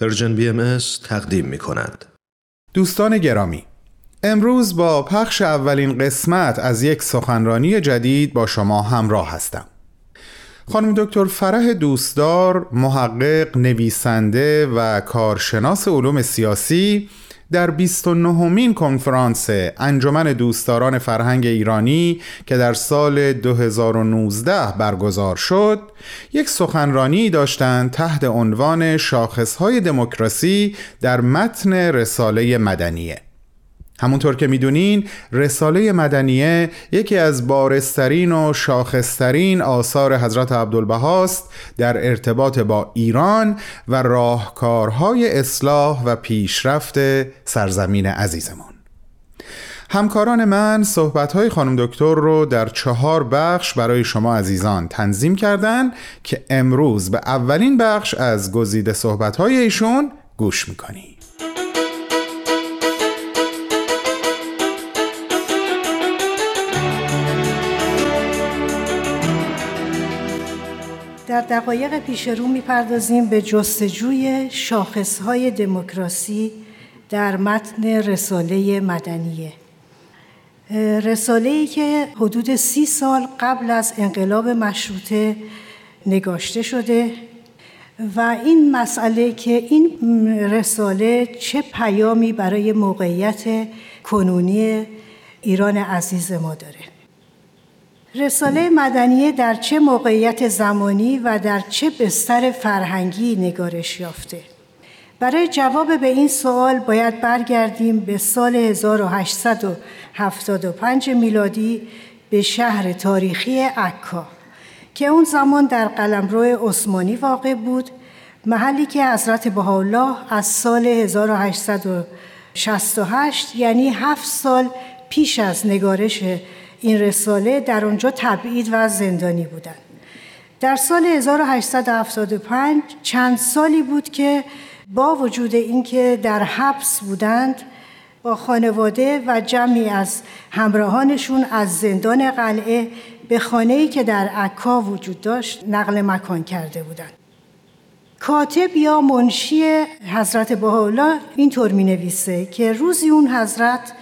Persian BM تقدیم می کند. دوستان گرامی امروز با پخش اولین قسمت از یک سخنرانی جدید با شما همراه هستم خانم دکتر فرح دوستدار محقق نویسنده و کارشناس علوم سیاسی در 29 مین کنفرانس انجمن دوستداران فرهنگ ایرانی که در سال 2019 برگزار شد یک سخنرانی داشتند تحت عنوان شاخصهای دموکراسی در متن رساله مدنیه. همونطور که می‌دونین رساله مدنیه یکی از بارسترین و شاخصترین آثار حضرت عبدالبهاست در ارتباط با ایران و راهکارهای اصلاح و پیشرفت سرزمین عزیزمان همکاران من صحبتهای خانم دکتر رو در چهار بخش برای شما عزیزان تنظیم کردن که امروز به اولین بخش از گزیده صحبتهای ایشون گوش می‌کنیم دقایق پیش رو می‌پردازیم به جستجوی شاخصهای دموکراسی در متن رساله مدنیه. رساله ای که حدود سی سال قبل از انقلاب مشروطه نگاشته شده و این مسئله که این رساله چه پیامی برای موقعیت کنونی ایران عزیز ما داره. رساله مدنیه در چه موقعیت زمانی و در چه بستر فرهنگی نگارش یافته؟ برای جواب به این سوال باید برگردیم به سال 1875 میلادی به شهر تاریخی عکا که اون زمان در قلمرو عثمانی واقع بود محلی که حضرت بهاءالله از سال 1868 یعنی هفت سال پیش از نگارش این رساله در آنجا تبعید و زندانی بودند. در سال 1875 چند سالی بود که با وجود اینکه در حبس بودند با خانواده و جمعی از همراهانشون از زندان قلعه به خانه‌ای که در عکا وجود داشت نقل مکان کرده بودند. کاتب یا منشی حضرت بهاءالله اینطور می نویسه که روزی اون حضرت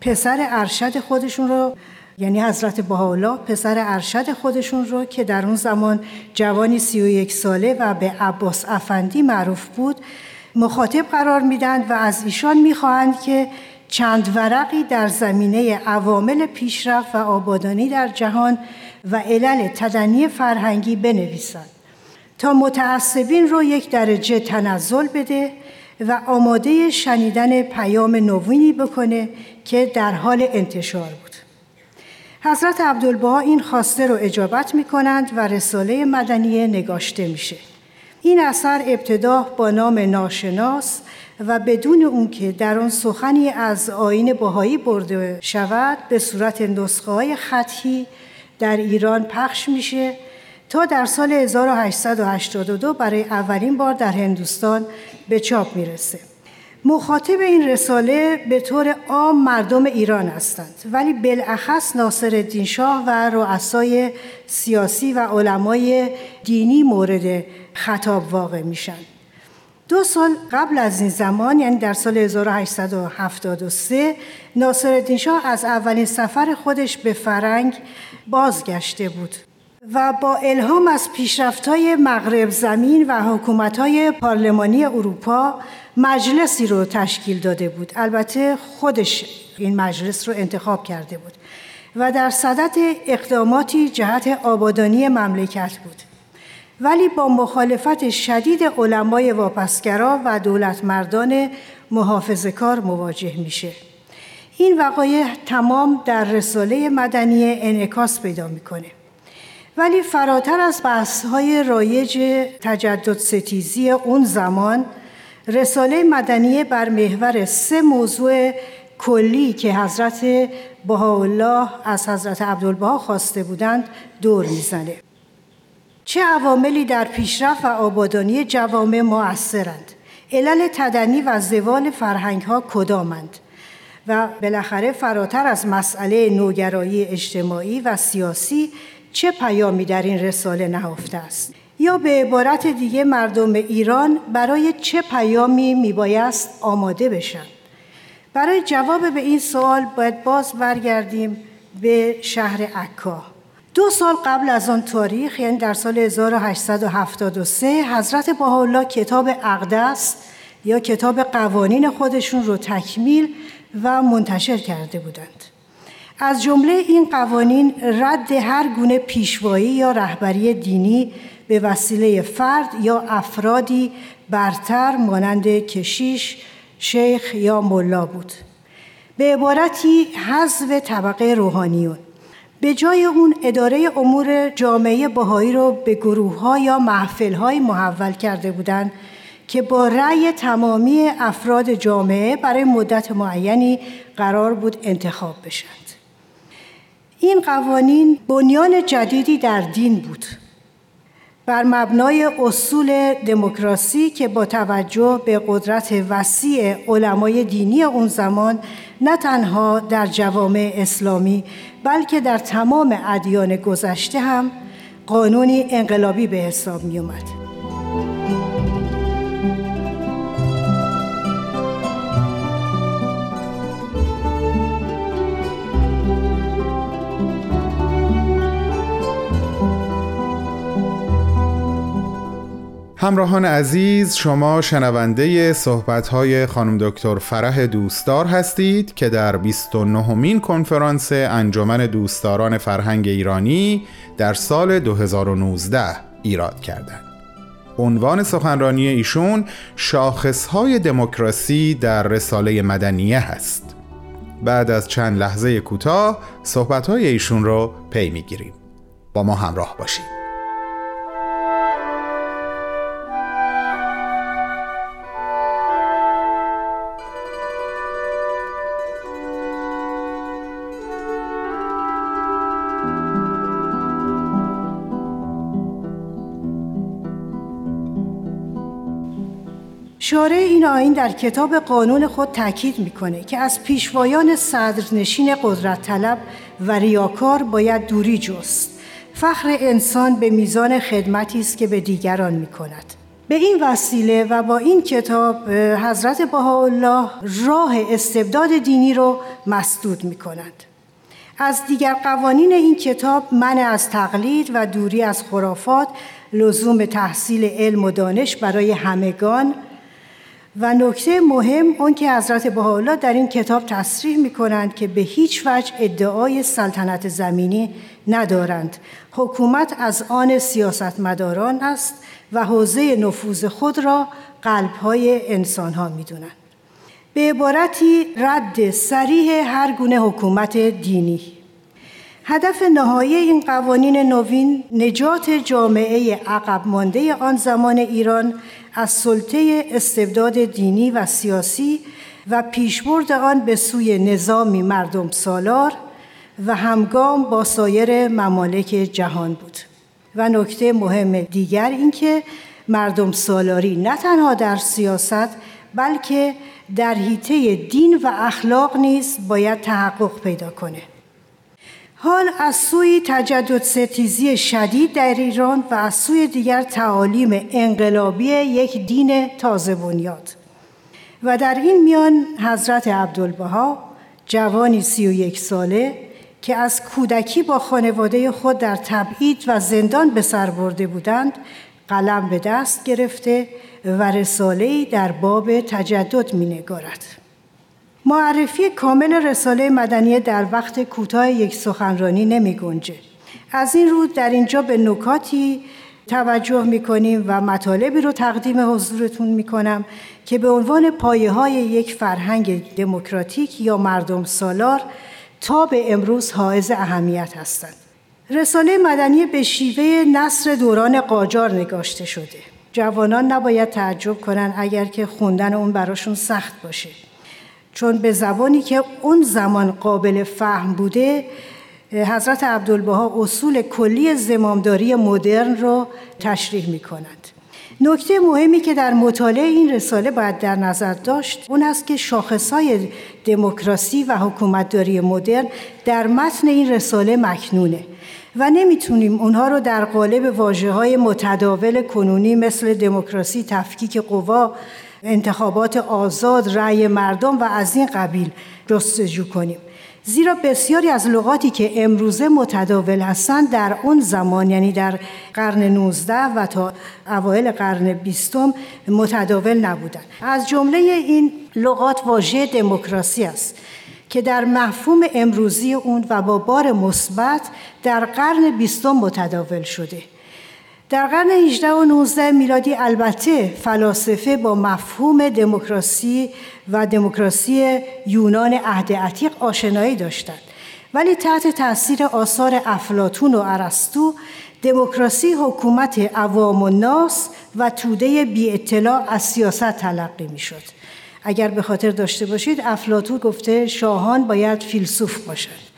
پسر ارشد خودشون رو یعنی حضرت بهاءالله پسر ارشد خودشون رو که در اون زمان جوانی سی و یک ساله و به عباس افندی معروف بود مخاطب قرار میدن و از ایشان می‌خواهند که چند ورقی در زمینه عوامل پیشرفت و آبادانی در جهان و علل تدنی فرهنگی بنویسند. تا متعصبین رو یک درجه تنزل بده و آماده شنیدن پیام نوینی بکنه که در حال انتشار بود. حضرت عبدالبها این خواسته رو اجابت می کنند و رساله مدنیه نگاشته میشه. این اثر ابتدا با نام ناشناس و بدون اون که در آن سخنی از آین بهایی برده شود به صورت نسخه های خطی در ایران پخش میشه تا در سال 1882 برای اولین بار در هندوستان به چاپ می‌رسه. مخاطب این رساله به طور عام مردم ایران هستند. ولی بالاخص ناصر شاه و رؤسای سیاسی و علمای دینی مورد خطاب واقع میشن. دو سال قبل از این زمان یعنی در سال 1873 ناصر شاه از اولین سفر خودش به فرنگ بازگشته بود. و با الهام از پیشرفت‌های مغرب زمین و حکومت‌های پارلمانی اروپا مجلسی رو تشکیل داده بود. البته خودش این مجلس رو انتخاب کرده بود و در صدت اقداماتی جهت آبادانی مملکت بود. ولی با مخالفت شدید علمای واپسگرا و دولت مردان محافظ کار مواجه میشه. این وقایع تمام در رساله مدنی انعکاس پیدا می‌کنه. ولی فراتر از بحث‌های رایج تجدد ستیزی اون زمان رساله مدنیه بر محور سه موضوع کلی که حضرت بهاءالله از حضرت عبدالبها خواسته بودند دور می‌زنه. چه عواملی در پیشرفت و آبادانی جوامع مؤثرند؟ علل تدنی و زوال فرهنگ ها کدامند؟ و بالاخره فراتر از مسئله نوگرایی اجتماعی و سیاسی چه پیامی در این رساله نهفته است؟ یا به عبارت دیگه مردم ایران برای چه پیامی میبایست آماده بشن؟ برای جواب به این سوال باید باز برگردیم به شهر عکا. دو سال قبل از آن تاریخ یعنی در سال 1873 حضرت بهاءالله کتاب اقدس یا کتاب قوانین خودشون رو تکمیل و منتشر کرده بودند. از جمله این قوانین رد هر گونه پیشوایی یا رهبری دینی به وسیله فرد یا افرادی برتر مانند کشیش، شیخ یا ملا بود. به عبارتی حذف طبقه روحانیون به جای اون اداره امور جامعه بهایی رو به گروه ها یا محفل های محول کرده بودند که با رأی تمامی افراد جامعه برای مدت معینی قرار بود انتخاب بشند. این قوانین بنیان جدیدی در دین بود بر مبنای اصول دموکراسی که با توجه به قدرت وسیع علمای دینی اون زمان نه تنها در جوامع اسلامی بلکه در تمام ادیان گذشته هم قانونی انقلابی به حساب می اومد. همراهان عزیز شما شنونده صحبت‌های خانم دکتر فرح دوستدار هستید که در 29 مین کنفرانس انجمن دوستداران فرهنگ ایرانی در سال 2019 ایراد کردند. عنوان سخنرانی ایشون شاخصهای دموکراسی در رساله مدنیه هست. بعد از چند لحظه کوتاه صحبت‌های ایشون رو پی می‌گیریم. با ما همراه باشید. شارع این آین در کتاب قانون خود تاکید می‌کنه که از پیشوایان صدرنشین قدرت طلب و ریاکار باید دوری جست. فخر انسان به میزان خدمتی است که به دیگران می‌کند. به این وسیله و با این کتاب حضرت بهاءالله راه استبداد دینی رو مسدود می از دیگر قوانین این کتاب من از تقلید و دوری از خرافات لزوم تحصیل علم و دانش برای همگان و نکته مهم اون که حضرت بهاءالله در این کتاب تصریح می کنند که به هیچ وجه ادعای سلطنت زمینی ندارند حکومت از آن سیاستمداران است و حوزه نفوذ خود را قلبهای انسانها می دونند. به عبارتی رد سریح هر گونه حکومت دینی هدف نهایی این قوانین نوین نجات جامعه عقب مانده آن زمان ایران از سلطه استبداد دینی و سیاسی و پیشبرد آن به سوی نظامی مردم سالار و همگام با سایر ممالک جهان بود. و نکته مهم دیگر اینکه مردم سالاری نه تنها در سیاست بلکه در حیطه دین و اخلاق نیز باید تحقق پیدا کنه. حال از سوی تجدد ستیزی شدید در ایران و از سوی دیگر تعالیم انقلابی یک دین تازه بنیاد و در این میان حضرت عبدالبها جوانی سی و یک ساله که از کودکی با خانواده خود در تبعید و زندان به سر برده بودند قلم به دست گرفته و رساله‌ای در باب تجدد می نگارد. معرفی کامل رساله مدنی در وقت کوتاه یک سخنرانی نمی گنجه. از این رو در اینجا به نکاتی توجه می کنیم و مطالبی رو تقدیم حضورتون می کنم که به عنوان پایه های یک فرهنگ دموکراتیک یا مردم سالار تا به امروز حائز اهمیت هستند. رساله مدنی به شیوه نصر دوران قاجار نگاشته شده. جوانان نباید تعجب کنند اگر که خوندن اون براشون سخت باشه. چون به زبانی که اون زمان قابل فهم بوده حضرت عبدالبها اصول کلی زمامداری مدرن رو تشریح می کند. نکته مهمی که در مطالعه این رساله باید در نظر داشت اون است که شاخصهای دموکراسی و حکومتداری مدرن در متن این رساله مکنونه و نمی‌تونیم اونها رو در قالب واجه متداول کنونی مثل دموکراسی، تفکیک قوا، انتخابات آزاد، رأی مردم و از این قبیل جستجو کنیم. زیرا بسیاری از لغاتی که امروزه متداول هستند در اون زمان یعنی در قرن 19 و تا اوایل قرن 20 متداول نبودند از جمله این لغات واژه دموکراسی است که در مفهوم امروزی اون و با بار مثبت در قرن بیستم متداول شده در قرن 18 و 19 میلادی البته فلاسفه با مفهوم دموکراسی و دموکراسی یونان عهد عتیق آشنایی داشتند ولی تحت تاثیر آثار افلاتون و ارسطو دموکراسی حکومت عوام و ناس و توده بی اطلاع از سیاست تلقی می شد. اگر به خاطر داشته باشید افلاتون گفته شاهان باید فیلسوف باشند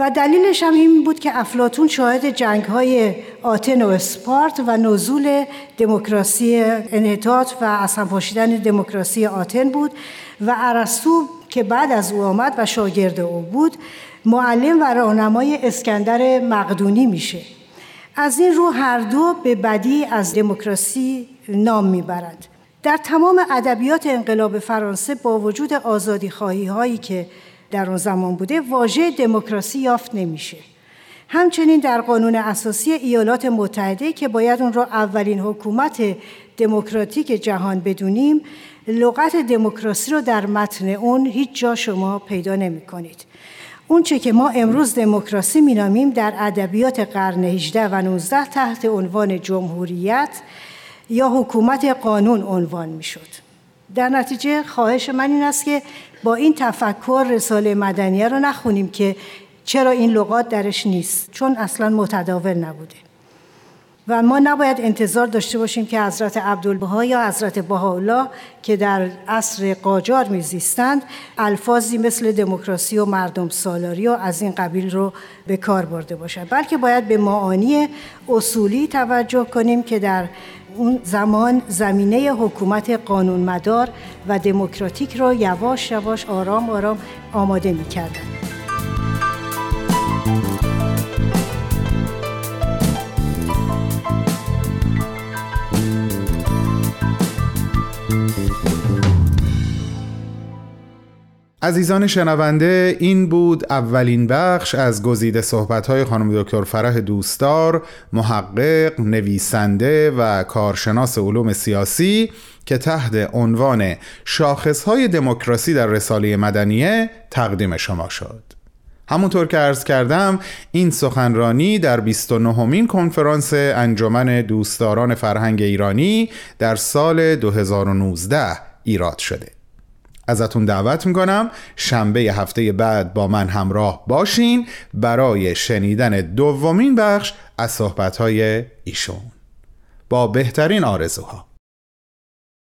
و دلیلش هم این بود که افلاتون شاهد جنگ های آتن و اسپارت و نزول دموکراسی انحطاط و اصلا پاشیدن دموکراسی آتن بود و ارسطو که بعد از او آمد و شاگرد او بود معلم و راهنمای اسکندر مقدونی میشه. از این رو هر دو به بدی از دموکراسی نام می‌برند. در تمام ادبیات انقلاب فرانسه با وجود آزادی خواهی هایی که در اون زمان بوده واژه دموکراسی یافت نمیشه همچنین در قانون اساسی ایالات متحده که باید اون را اولین حکومت دموکراتیک جهان بدونیم لغت دموکراسی رو در متن اون هیچ جا شما پیدا نمی کنید. اون چه که ما امروز دموکراسی مینامیم در ادبیات قرن 18 و 19 تحت عنوان جمهوریت یا حکومت قانون عنوان می‌شد. در نتیجه خواهش من این است که با این تفکر رساله مدنیه رو نخونیم که چرا این لغات درش نیست چون اصلا متداول نبوده. و ما نباید انتظار داشته باشیم که حضرت عبدالبها یا حضرت بهاءالله که در عصر قاجار میزیستند الفاظی مثل دموکراسی و مردم سالاری و از این قبیل رو به کار برده باشند. بلکه باید به معانی اصولی توجه کنیم که در اون زمان زمینه حکومت قانونمدار و دموکراتیک را یواش یواش آرام آرام آماده می کردن. عزیزان شنونده این بود اولین بخش از گزیده صحبت‌های خانم دکتر فرح دوستدار محقق، نویسنده و کارشناس علوم سیاسی که تحت عنوان شاخصهای دموکراسی در رساله مدنیه تقدیم شما شد. همونطور که عرض کردم این سخنرانی در 29 مین کنفرانس انجمن دوستداران فرهنگ ایرانی در سال 2019 ایراد شده. ازتون دعوت می‌کنم. شنبه هفته بعد با من همراه باشین برای شنیدن دومین بخش از صحبتهای ایشون. با بهترین آرزوها.